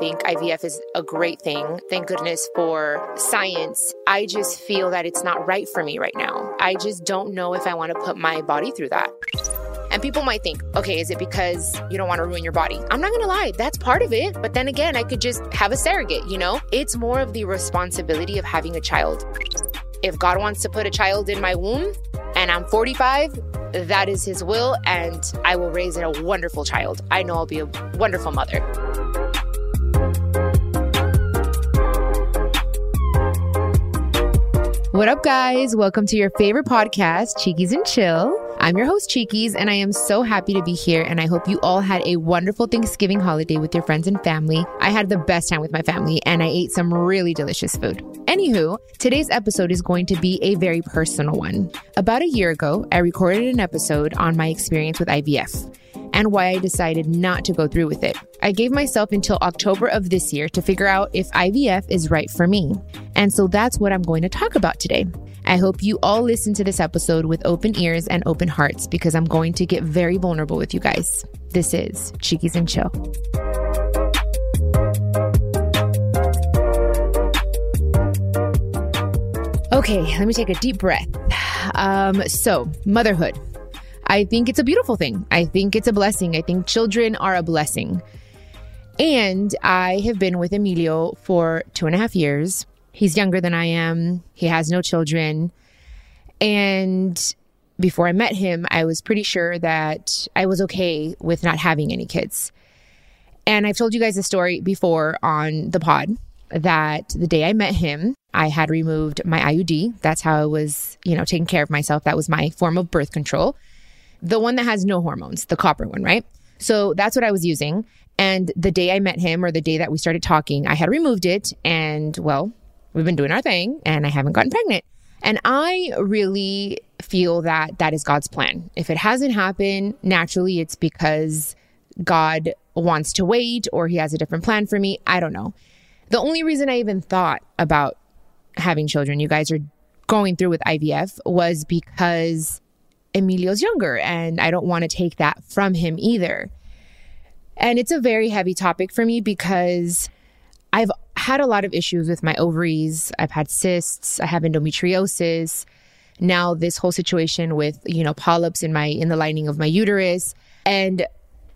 Think IVF is a great thing. Thank goodness for science. I just feel that it's not right for me right now. I just don't know if I want to put my body through that. And people might think, okay, is it because you don't want to ruin your body? I'm not gonna lie, that's part of it. But then again, I could just have a surrogate, you know? It's more of the responsibility of having a child. If God wants to put a child in my womb and I'm 45, that is His will, and I will raise a wonderful child. I know I'll be a wonderful mother. What up, guys? Welcome to your favorite podcast, Chiquis and Chill. I'm your host, Chiquis, and I am so happy to be here. And I hope you all had a wonderful Thanksgiving holiday with your friends and family. I had the best time with my family, and I ate some really delicious food. Anywho, today's episode is going to be a very personal one. About a year ago, I recorded an episode on my experience with IVF and why I decided not to go through with it. I gave myself until October of this year to figure out if IVF is right for me. And so that's what I'm going to talk about today. I hope you all listen to this episode with open ears and open hearts because I'm going to get very vulnerable with you guys. This is Chiquis and Chill. Okay, let me take a deep breath. Um, so, motherhood. I think it's a beautiful thing. I think it's a blessing. I think children are a blessing. And I have been with Emilio for two and a half years. He's younger than I am, he has no children. And before I met him, I was pretty sure that I was okay with not having any kids. And I've told you guys a story before on the pod that the day I met him, I had removed my IUD. That's how I was, you know, taking care of myself. That was my form of birth control. The one that has no hormones, the copper one, right? So that's what I was using. And the day I met him or the day that we started talking, I had removed it. And well, we've been doing our thing and I haven't gotten pregnant. And I really feel that that is God's plan. If it hasn't happened naturally, it's because God wants to wait or he has a different plan for me. I don't know. The only reason I even thought about having children, you guys are going through with IVF, was because Emilio's younger and I don't want to take that from him either. And it's a very heavy topic for me because I've had a lot of issues with my ovaries. I've had cysts, I have endometriosis. Now this whole situation with, you know, polyps in my in the lining of my uterus and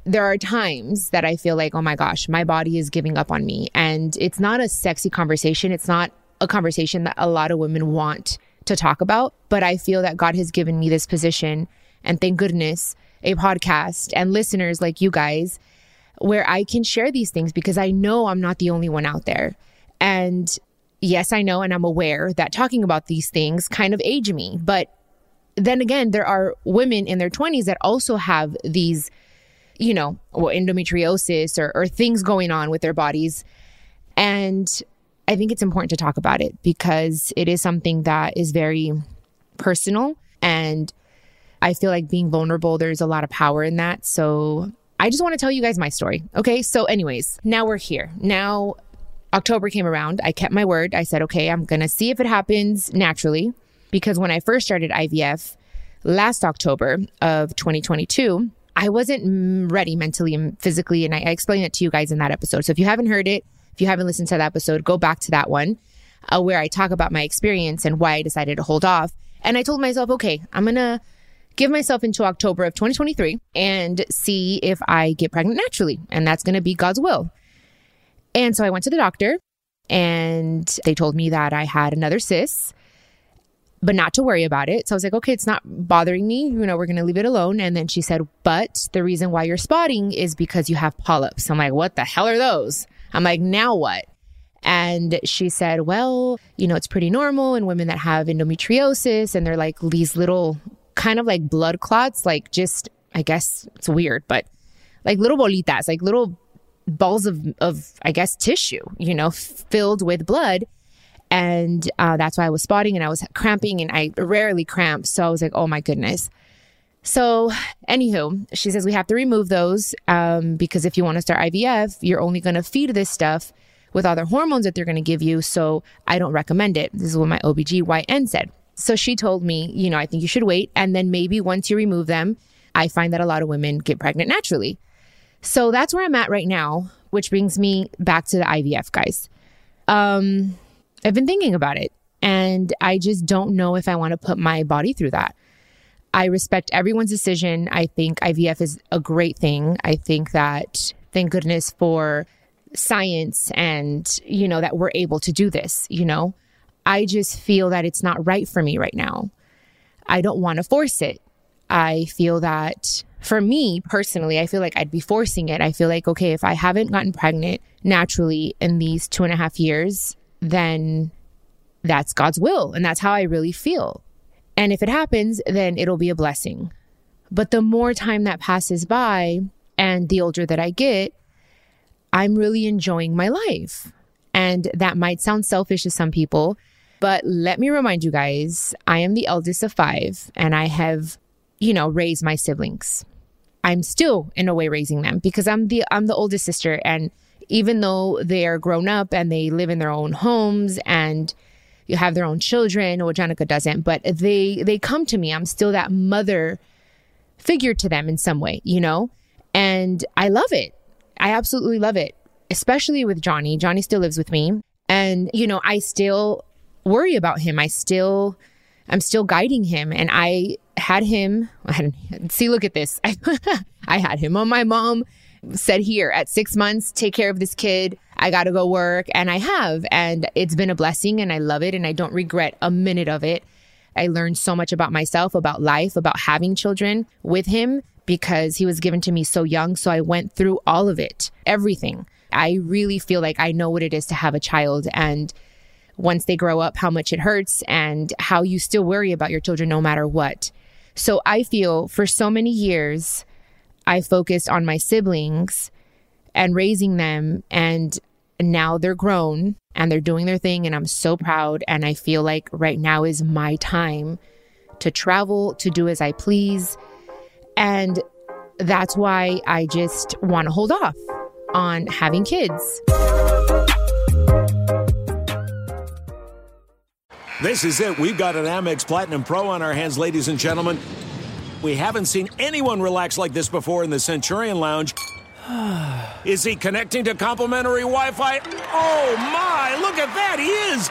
there are times that I feel like, oh my gosh, my body is giving up on me. And it's not a sexy conversation. It's not a conversation that a lot of women want to talk about. But I feel that God has given me this position, and thank goodness, a podcast and listeners like you guys, where I can share these things because I know I'm not the only one out there. And yes, I know and I'm aware that talking about these things kind of age me. But then again, there are women in their 20s that also have these you know, endometriosis or, or things going on with their bodies. And I think it's important to talk about it because it is something that is very personal. And I feel like being vulnerable, there's a lot of power in that. So I just want to tell you guys my story. Okay. So, anyways, now we're here. Now, October came around. I kept my word. I said, okay, I'm going to see if it happens naturally. Because when I first started IVF last October of 2022, I wasn't ready mentally and physically. And I, explained it to you guys in that episode. So if you haven't heard it, if you haven't listened to that episode, go back to that one uh, where I talk about my experience and why I decided to hold off. And I told myself, okay, I'm going to give myself into October of 2023 and see if I get pregnant naturally. And that's going to be God's will. And so I went to the doctor and they told me that I had another cyst, but not to worry about it. So I was like, okay, it's not bothering me. You know, we're going to leave it alone. And then she said, but the reason why you're spotting is because you have polyps. I'm like, what the hell are those? I'm like, now what? And she said, well, you know, it's pretty normal in women that have endometriosis and they're like these little kind of like blood clots, like just, I guess it's weird, but like little bolitas, like little balls of, of I guess, tissue, you know, filled with blood. And uh, that's why I was spotting and I was cramping and I rarely cramp. So I was like, oh my goodness. So, anywho, she says we have to remove those um, because if you want to start IVF, you're only going to feed this stuff with other hormones that they're going to give you. So, I don't recommend it. This is what my OBGYN said. So, she told me, you know, I think you should wait. And then maybe once you remove them, I find that a lot of women get pregnant naturally. So, that's where I'm at right now, which brings me back to the IVF, guys. Um, I've been thinking about it and I just don't know if I want to put my body through that. I respect everyone's decision. I think IVF is a great thing. I think that thank goodness for science and, you know, that we're able to do this, you know. I just feel that it's not right for me right now. I don't want to force it. I feel that for me personally, I feel like I'd be forcing it. I feel like, okay, if I haven't gotten pregnant naturally in these two and a half years, then that's God's will. And that's how I really feel. And if it happens, then it'll be a blessing. But the more time that passes by and the older that I get, I'm really enjoying my life. And that might sound selfish to some people, but let me remind you guys I am the eldest of five and I have, you know, raised my siblings. I'm still in a way raising them because I'm the I'm the oldest sister and even though they are grown up and they live in their own homes and you have their own children, which Jenicka doesn't, but they they come to me. I'm still that mother figure to them in some way, you know? And I love it. I absolutely love it, especially with Johnny. Johnny still lives with me. And, you know, I still worry about him. I still, I'm still guiding him. And I had him, I had, see, look at this. I, I had him on my mom said here at six months, take care of this kid. I got to go work. And I have. And it's been a blessing and I love it. And I don't regret a minute of it. I learned so much about myself, about life, about having children with him because he was given to me so young. So I went through all of it, everything. I really feel like I know what it is to have a child and once they grow up, how much it hurts and how you still worry about your children no matter what. So I feel for so many years, I focused on my siblings and raising them. And now they're grown and they're doing their thing. And I'm so proud. And I feel like right now is my time to travel, to do as I please. And that's why I just want to hold off on having kids. This is it. We've got an Amex Platinum Pro on our hands, ladies and gentlemen. We haven't seen anyone relax like this before in the Centurion Lounge. Is he connecting to complimentary Wi Fi? Oh my, look at that, he is!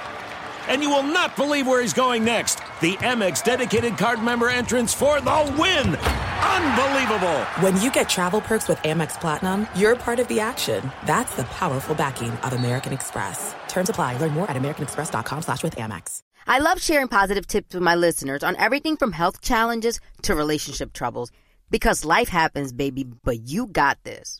And you will not believe where he's going next. The Amex dedicated card member entrance for the win! Unbelievable! When you get travel perks with Amex Platinum, you're part of the action. That's the powerful backing of American Express. Terms apply. Learn more at americanexpress.com slash with Amex. I love sharing positive tips with my listeners on everything from health challenges to relationship troubles. Because life happens, baby, but you got this.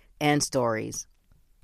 and stories.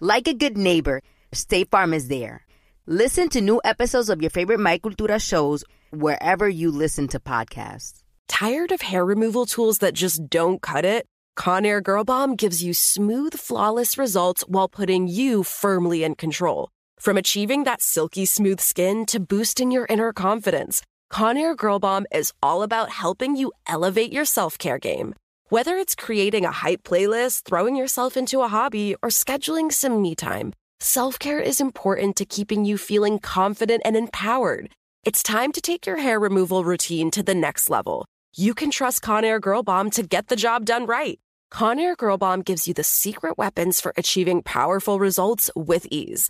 Like a good neighbor, State Farm is there. Listen to new episodes of your favorite My Cultura shows wherever you listen to podcasts. Tired of hair removal tools that just don't cut it? Conair Girl Bomb gives you smooth, flawless results while putting you firmly in control. From achieving that silky smooth skin to boosting your inner confidence, Conair Girl Bomb is all about helping you elevate your self care game. Whether it's creating a hype playlist, throwing yourself into a hobby, or scheduling some me time, self care is important to keeping you feeling confident and empowered. It's time to take your hair removal routine to the next level. You can trust Conair Girl Bomb to get the job done right. Conair Girl Bomb gives you the secret weapons for achieving powerful results with ease.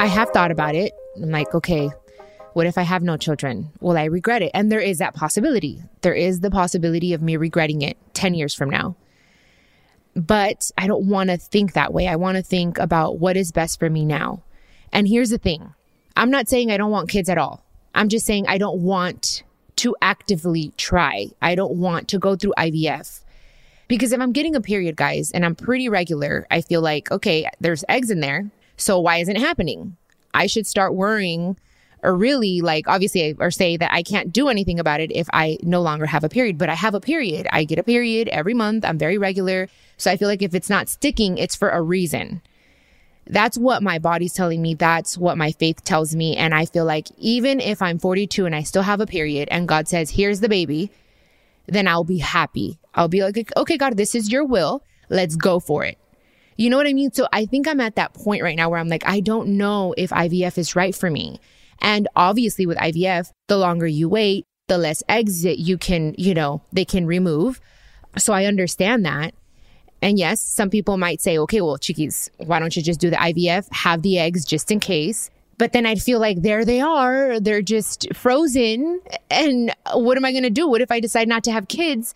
I have thought about it. I'm like, okay, what if I have no children? Will I regret it? And there is that possibility. There is the possibility of me regretting it 10 years from now. But I don't want to think that way. I want to think about what is best for me now. And here's the thing I'm not saying I don't want kids at all. I'm just saying I don't want to actively try. I don't want to go through IVF. Because if I'm getting a period, guys, and I'm pretty regular, I feel like, okay, there's eggs in there. So why isn't it happening? I should start worrying or really like obviously or say that I can't do anything about it if I no longer have a period, but I have a period. I get a period every month. I'm very regular. So I feel like if it's not sticking, it's for a reason. That's what my body's telling me. That's what my faith tells me. And I feel like even if I'm 42 and I still have a period and God says, here's the baby, then I'll be happy. I'll be like, okay, God, this is your will. Let's go for it. You know what I mean? So I think I'm at that point right now where I'm like, I don't know if IVF is right for me. And obviously with IVF, the longer you wait, the less eggs that you can, you know, they can remove. So I understand that. And yes, some people might say, okay, well, Chiquis, why don't you just do the IVF, have the eggs just in case? But then I'd feel like there they are, they're just frozen. And what am I going to do? What if I decide not to have kids?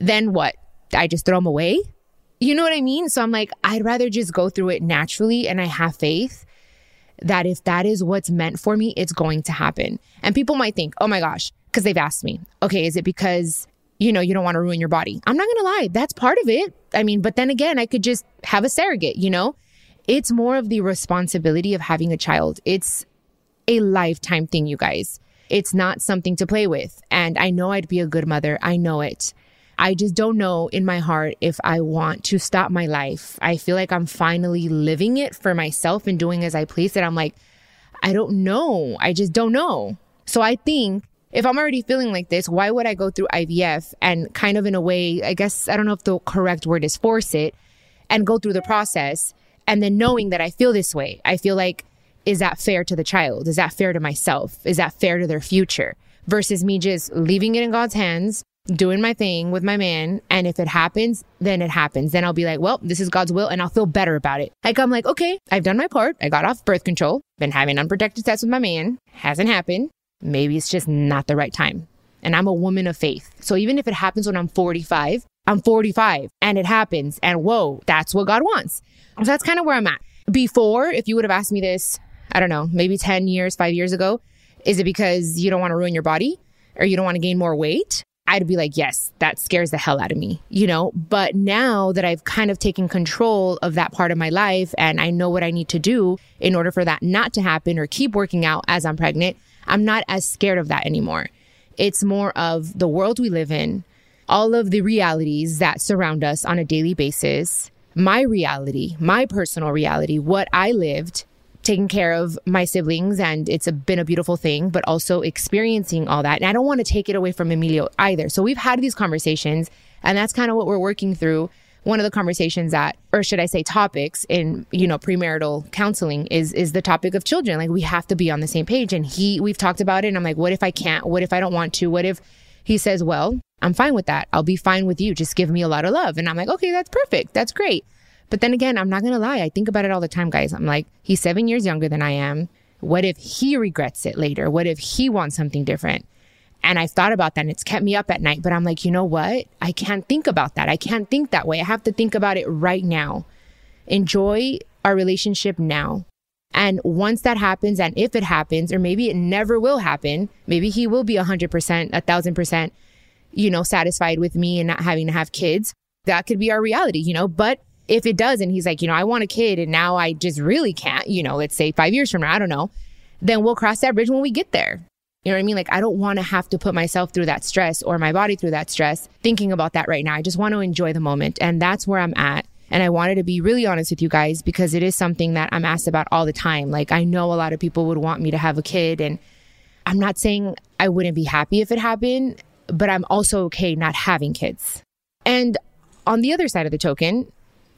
Then what? I just throw them away? You know what I mean? So I'm like, I'd rather just go through it naturally and I have faith that if that is what's meant for me, it's going to happen. And people might think, oh my gosh, because they've asked me, okay, is it because, you know, you don't want to ruin your body? I'm not going to lie. That's part of it. I mean, but then again, I could just have a surrogate, you know? It's more of the responsibility of having a child. It's a lifetime thing, you guys. It's not something to play with. And I know I'd be a good mother. I know it. I just don't know in my heart if I want to stop my life. I feel like I'm finally living it for myself and doing as I please. And I'm like, I don't know. I just don't know. So I think if I'm already feeling like this, why would I go through IVF and kind of in a way, I guess, I don't know if the correct word is force it and go through the process and then knowing that I feel this way? I feel like, is that fair to the child? Is that fair to myself? Is that fair to their future? Versus me just leaving it in God's hands, doing my thing with my man. And if it happens, then it happens. Then I'll be like, well, this is God's will and I'll feel better about it. Like, I'm like, okay, I've done my part. I got off birth control, been having unprotected sex with my man. Hasn't happened. Maybe it's just not the right time. And I'm a woman of faith. So even if it happens when I'm 45, I'm 45 and it happens. And whoa, that's what God wants. So that's kind of where I'm at. Before, if you would have asked me this, I don't know, maybe 10 years, five years ago, is it because you don't want to ruin your body or you don't want to gain more weight? I'd be like, yes, that scares the hell out of me, you know? But now that I've kind of taken control of that part of my life and I know what I need to do in order for that not to happen or keep working out as I'm pregnant, I'm not as scared of that anymore. It's more of the world we live in, all of the realities that surround us on a daily basis, my reality, my personal reality, what I lived, taking care of my siblings and it's a, been a beautiful thing, but also experiencing all that. And I don't want to take it away from Emilio either. So we've had these conversations and that's kind of what we're working through. One of the conversations that, or should I say topics in, you know, premarital counseling is, is the topic of children. Like we have to be on the same page. And he, we've talked about it and I'm like, what if I can't? What if I don't want to? What if he says, well, I'm fine with that. I'll be fine with you. Just give me a lot of love. And I'm like, okay, that's perfect. That's great. But then again, I'm not going to lie. I think about it all the time, guys. I'm like, he's seven years younger than I am. What if he regrets it later? What if he wants something different? And I've thought about that and it's kept me up at night. But I'm like, you know what? I can't think about that. I can't think that way. I have to think about it right now. Enjoy our relationship now. And once that happens, and if it happens, or maybe it never will happen, maybe he will be 100%, a thousand percent, you know, satisfied with me and not having to have kids. That could be our reality, you know, but if it does, and he's like, you know, I want a kid and now I just really can't, you know, let's say five years from now, I don't know, then we'll cross that bridge when we get there. You know what I mean? Like, I don't want to have to put myself through that stress or my body through that stress thinking about that right now. I just want to enjoy the moment. And that's where I'm at. And I wanted to be really honest with you guys because it is something that I'm asked about all the time. Like, I know a lot of people would want me to have a kid. And I'm not saying I wouldn't be happy if it happened, but I'm also okay not having kids. And on the other side of the token,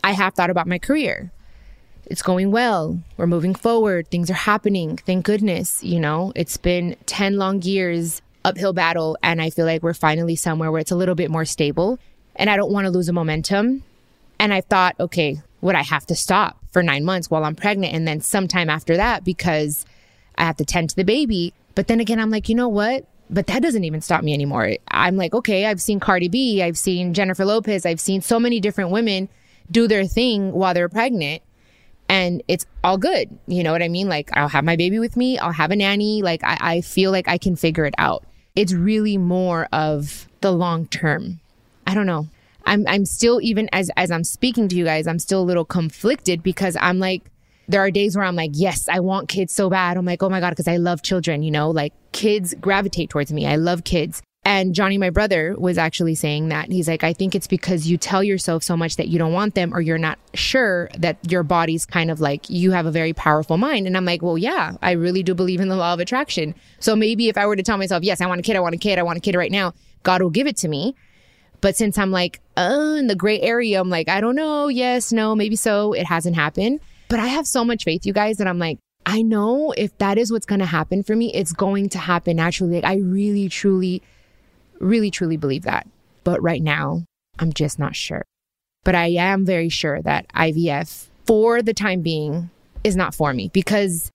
I have thought about my career it's going well. We're moving forward. Things are happening. Thank goodness. You know, it's been 10 long years uphill battle. And I feel like we're finally somewhere where it's a little bit more stable. And I don't want to lose a momentum. And I thought, okay, would I have to stop for nine months while I'm pregnant? And then sometime after that, because I have to tend to the baby. But then again, I'm like, you know what? But that doesn't even stop me anymore. I'm like, okay, I've seen Cardi B, I've seen Jennifer Lopez, I've seen so many different women do their thing while they're pregnant and it's all good. You know what I mean? Like I'll have my baby with me, I'll have a nanny. Like I, I feel like I can figure it out. It's really more of the long term. I don't know. I'm I'm still even as as I'm speaking to you guys, I'm still a little conflicted because I'm like there are days where I'm like, yes, I want kids so bad. I'm like, oh my God, because I love children, you know, like kids gravitate towards me. I love kids. And Johnny, my brother, was actually saying that. He's like, I think it's because you tell yourself so much that you don't want them or you're not sure that your body's kind of like, you have a very powerful mind. And I'm like, well, yeah, I really do believe in the law of attraction. So maybe if I were to tell myself, yes, I want a kid, I want a kid, I want a kid right now, God will give it to me. But since I'm like, uh, in the gray area, I'm like, I don't know. Yes, no, maybe so. It hasn't happened. But I have so much faith, you guys, that I'm like, I know if that is what's going to happen for me, it's going to happen naturally. Like, I really, truly really truly believe that. But right now, I'm just not sure. But I am very sure that IVF, for the time being, is not for me because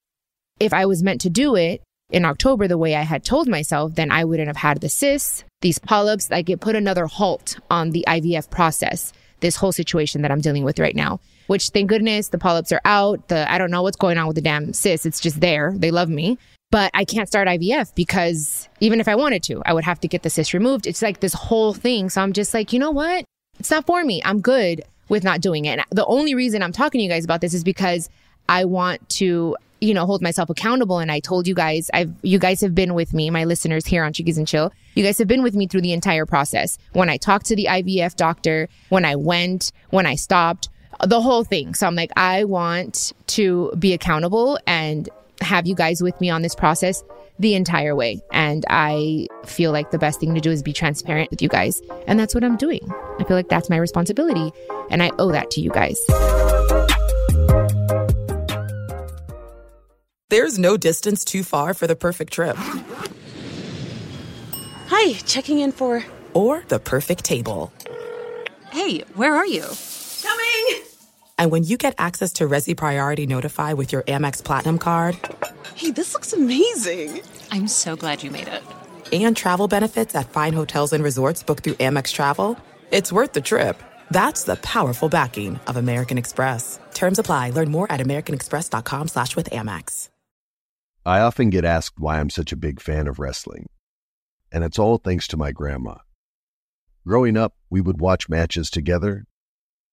if I was meant to do it in October the way I had told myself, then I wouldn't have had the cysts, these polyps. Like it put another halt on the IVF process, this whole situation that I'm dealing with right now. Which thank goodness the polyps are out. The I don't know what's going on with the damn cysts. It's just there. They love me but I can't start IVF because even if I wanted to, I would have to get the cyst removed. It's like this whole thing. So I'm just like, you know what? It's not for me. I'm good with not doing it. And the only reason I'm talking to you guys about this is because I want to, you know, hold myself accountable. And I told you guys, I've, you guys have been with me, my listeners here on Chiquis and Chill. You guys have been with me through the entire process. When I talked to the IVF doctor, when I went, when I stopped, the whole thing. So I'm like, I want to be accountable and have you guys with me on this process the entire way. And I feel like the best thing to do is be transparent with you guys. And that's what I'm doing. I feel like that's my responsibility. And I owe that to you guys. There's no distance too far for the perfect trip. Hi, checking in for. Or the perfect table. Hey, where are you? Coming! And when you get access to Resy Priority Notify with your Amex Platinum card, hey, this looks amazing! I'm so glad you made it. And travel benefits at fine hotels and resorts booked through Amex Travel, it's worth the trip. That's the powerful backing of American Express. Terms apply. Learn more at americanexpress.com slash with Amex. I often get asked why I'm such a big fan of wrestling. And it's all thanks to my grandma. Growing up, we would watch matches together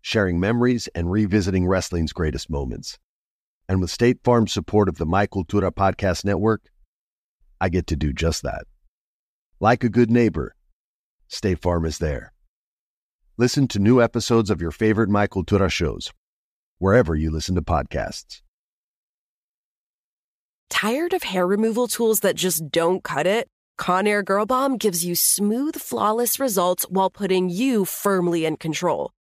sharing memories and revisiting wrestling's greatest moments. And with State Farm's support of the My Cultura Podcast Network, I get to do just that. Like a good neighbor, State Farm is there. Listen to new episodes of your favorite My Cultura shows, wherever you listen to podcasts. Tired of hair removal tools that just don't cut it? Conair Girl Bomb gives you smooth, flawless results while putting you firmly in control.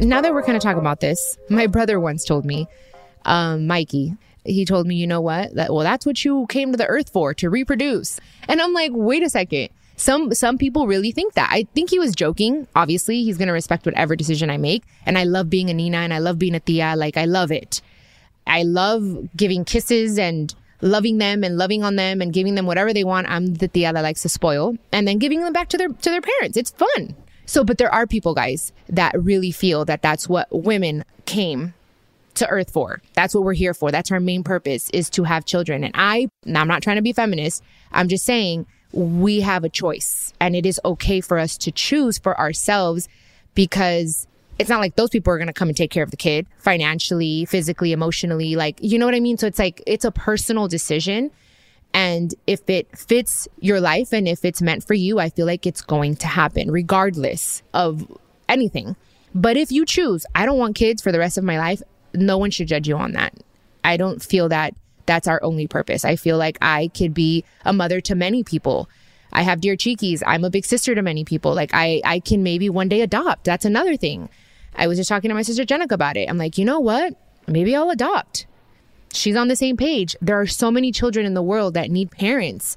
Now that we're kind of talking about this, my brother once told me, um, Mikey, he told me, you know what? That well, that's what you came to the earth for, to reproduce. And I'm like, wait a second. Some some people really think that. I think he was joking. Obviously, he's gonna respect whatever decision I make. And I love being a Nina and I love being a Tia. Like I love it. I love giving kisses and loving them and loving on them and giving them whatever they want. I'm the tia that likes to spoil and then giving them back to their to their parents. It's fun. So, but there are people, guys, that really feel that that's what women came to earth for. That's what we're here for. That's our main purpose is to have children. And I, now I'm not trying to be feminist. I'm just saying we have a choice and it is okay for us to choose for ourselves because it's not like those people are going to come and take care of the kid financially, physically, emotionally. Like, you know what I mean? So it's like, it's a personal decision. And if it fits your life and if it's meant for you, I feel like it's going to happen regardless of anything. But if you choose, I don't want kids for the rest of my life, no one should judge you on that. I don't feel that that's our only purpose. I feel like I could be a mother to many people. I have dear Chiquis. I'm a big sister to many people. Like I, I can maybe one day adopt. That's another thing. I was just talking to my sister Jenicka about it. I'm like, you know what? Maybe I'll adopt. She's on the same page. There are so many children in the world that need parents.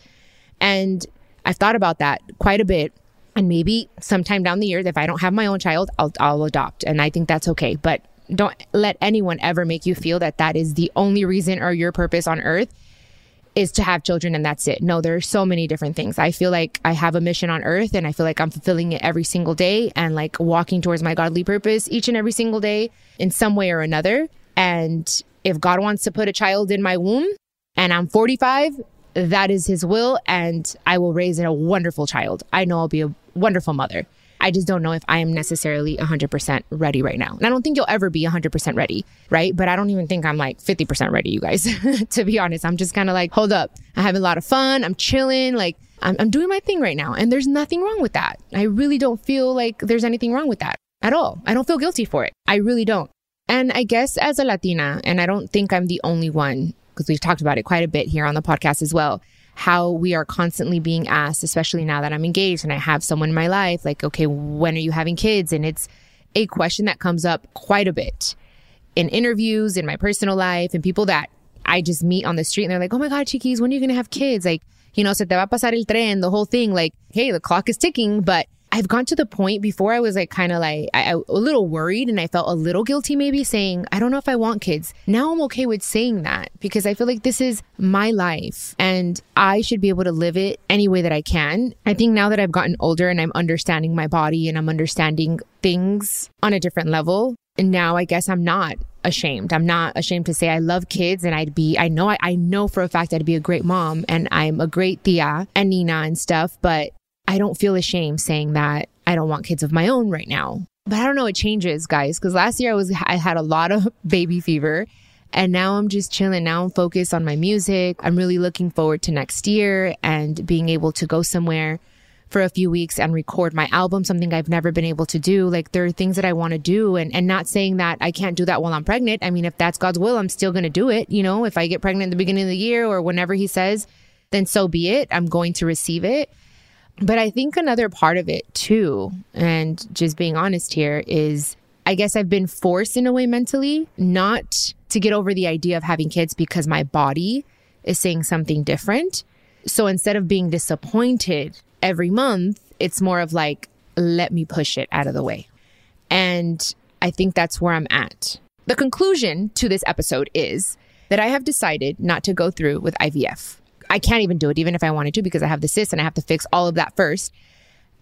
And I've thought about that quite a bit. And maybe sometime down the year, if I don't have my own child, I'll, I'll adopt. And I think that's okay. But don't let anyone ever make you feel that that is the only reason or your purpose on earth is to have children and that's it. No, there are so many different things. I feel like I have a mission on earth and I feel like I'm fulfilling it every single day and like walking towards my godly purpose each and every single day in some way or another. And if God wants to put a child in my womb and I'm 45, that is his will and I will raise a wonderful child. I know I'll be a wonderful mother. I just don't know if I am necessarily 100% ready right now. And I don't think you'll ever be 100% ready, right? But I don't even think I'm like 50% ready, you guys. to be honest, I'm just kind of like, hold up. I'm having a lot of fun. I'm chilling. Like, I'm, I'm doing my thing right now. And there's nothing wrong with that. I really don't feel like there's anything wrong with that at all. I don't feel guilty for it. I really don't. And I guess as a Latina, and I don't think I'm the only one, because we've talked about it quite a bit here on the podcast as well how we are constantly being asked, especially now that I'm engaged and I have someone in my life, like, okay, when are you having kids? And it's a question that comes up quite a bit in interviews, in my personal life, and people that I just meet on the street and they're like, oh my God, chiquis, when are you going to have kids? Like, you know, se te va a pasar el tren, the whole thing. Like, hey, the clock is ticking, but I've gone to the point before I was like kind of like I, I, a little worried and I felt a little guilty maybe saying I don't know if I want kids. Now I'm okay with saying that because I feel like this is my life and I should be able to live it any way that I can. I think now that I've gotten older and I'm understanding my body and I'm understanding things on a different level, and now I guess I'm not ashamed. I'm not ashamed to say I love kids and I'd be I know I, I know for a fact I'd be a great mom and I'm a great Tia and Nina and stuff, but I don't feel ashamed saying that I don't want kids of my own right now. But I don't know, it changes, guys, because last year I was I had a lot of baby fever. And now I'm just chilling. Now I'm focused on my music. I'm really looking forward to next year and being able to go somewhere for a few weeks and record my album, something I've never been able to do. Like there are things that I want to do and, and not saying that I can't do that while I'm pregnant. I mean, if that's God's will, I'm still going to do it. You know, if I get pregnant at the beginning of the year or whenever he says, then so be it. I'm going to receive it. But I think another part of it too, and just being honest here, is I guess I've been forced in a way mentally not to get over the idea of having kids because my body is saying something different. So instead of being disappointed every month, it's more of like, let me push it out of the way. And I think that's where I'm at. The conclusion to this episode is that I have decided not to go through with IVF. I can't even do it, even if I wanted to, because I have the cyst and I have to fix all of that first.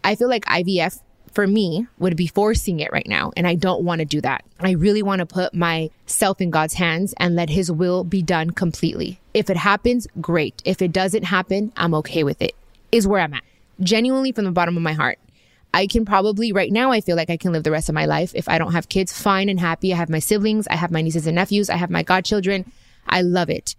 I feel like IVF for me would be forcing it right now. And I don't want to do that. I really want to put myself in God's hands and let his will be done completely. If it happens, great. If it doesn't happen, I'm okay with it, is where I'm at. Genuinely from the bottom of my heart. I can probably, right now, I feel like I can live the rest of my life. If I don't have kids, fine and happy. I have my siblings, I have my nieces and nephews, I have my godchildren. I love it.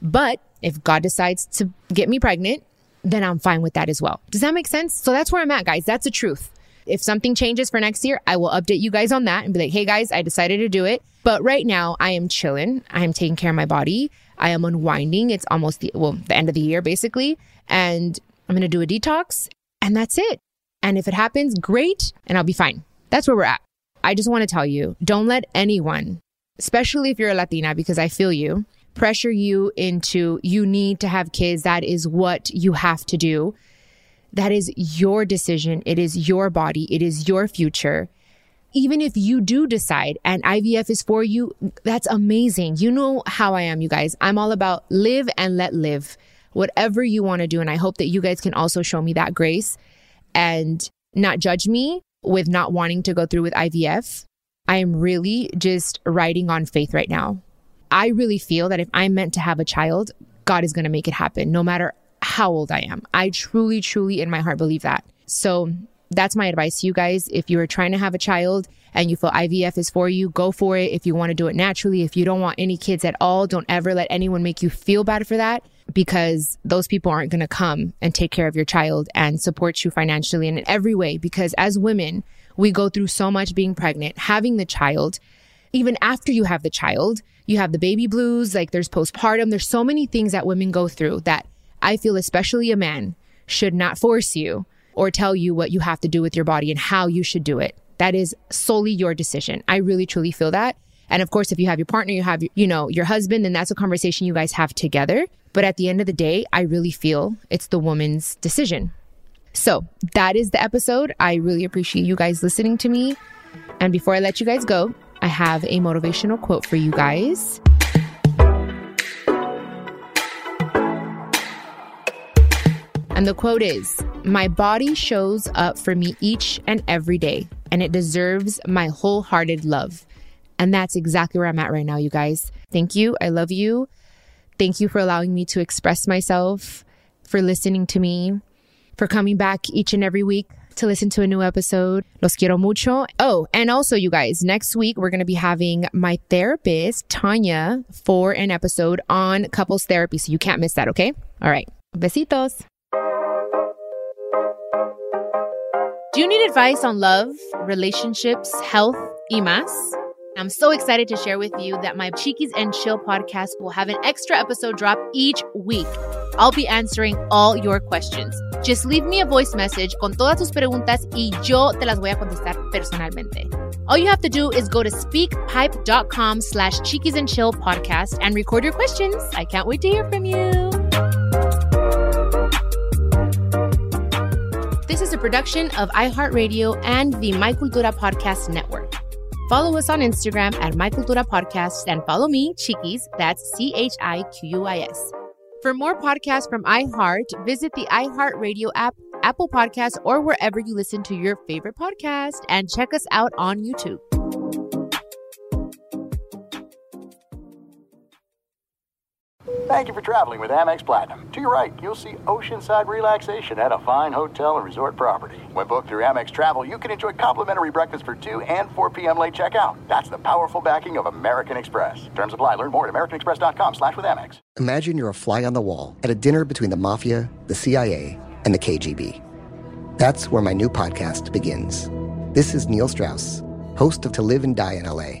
But if God decides to get me pregnant, then I'm fine with that as well. Does that make sense? So that's where I'm at, guys. That's the truth. If something changes for next year, I will update you guys on that and be like, hey guys, I decided to do it. But right now, I am chilling. I am taking care of my body. I am unwinding. It's almost the, well, the end of the year, basically. And I'm to do a detox and that's it. And if it happens, great. And I'll be fine. That's where we're at. I just want to tell you don't let anyone, especially if you're a Latina, because I feel you, pressure you into you need to have kids. That is what you have to do. That is your decision. It is your body. It is your future. Even if you do decide and IVF is for you, that's amazing. You know how I am, you guys. I'm all about live and let live. Whatever you want to do. And I hope that you guys can also show me that grace and not judge me with not wanting to go through with IVF. I am really just riding on faith right now. I really feel that if I'm meant to have a child, God is going to make it happen no matter how old I am. I truly, truly in my heart believe that. So that's my advice to you guys. If you are trying to have a child and you feel IVF is for you, go for it. If you want to do it naturally, if you don't want any kids at all, don't ever let anyone make you feel bad for that because those people aren't going to come and take care of your child and support you financially and in every way. Because as women, we go through so much being pregnant, having the child, even after you have the child, you have the baby blues, like there's postpartum. There's so many things that women go through that I feel, especially a man, should not force you or tell you what you have to do with your body and how you should do it. That is solely your decision. I really truly feel that. And of course, if you have your partner, you have, you know, your husband, then that's a conversation you guys have together. But at the end of the day, I really feel it's the woman's decision. So that is the episode. I really appreciate you guys listening to me. And before I let you guys go, I have a motivational quote for you guys. And the quote is My body shows up for me each and every day, and it deserves my wholehearted love. And that's exactly where I'm at right now, you guys. Thank you. I love you. Thank you for allowing me to express myself, for listening to me, for coming back each and every week to listen to a new episode. Los quiero mucho. Oh, and also, you guys, next week we're going to be having my therapist, Tanya, for an episode on couples therapy. So you can't miss that, okay? All right. Besitos. Do you need advice on love, relationships, health, y más? I'm so excited to share with you that my Chiquis and Chill podcast will have an extra episode drop each week. I'll be answering all your questions. Just leave me a voice message con todas tus preguntas y yo te las voy a contestar personalmente. All you have to do is go to speakpipe.com slash chiquis and chill podcast and record your questions. I can't wait to hear from you. This is a production of iHeartRadio and the My Cultura Podcast Network. Follow us on Instagram at My Cultura Podcast and follow me, Chiquis, that's C H I Q U I S. For more podcasts from iHeart, visit the iHeartRadio app, Apple Podcasts, or wherever you listen to your favorite podcast, and check us out on YouTube. Thank you for traveling with Amex Platinum. To your right, you'll see oceanside relaxation at a fine hotel and resort property. When booked through Amex Travel, you can enjoy complimentary breakfast for 2 and 4 p.m. late checkout. That's the powerful backing of American Express. Terms apply. Learn more at americanexpress.com slash with Amex. Imagine you're a fly on the wall at a dinner between the mafia, the CIA, and the KGB. That's where my new podcast begins. This is Neil Strauss, host of To Live and Die in LA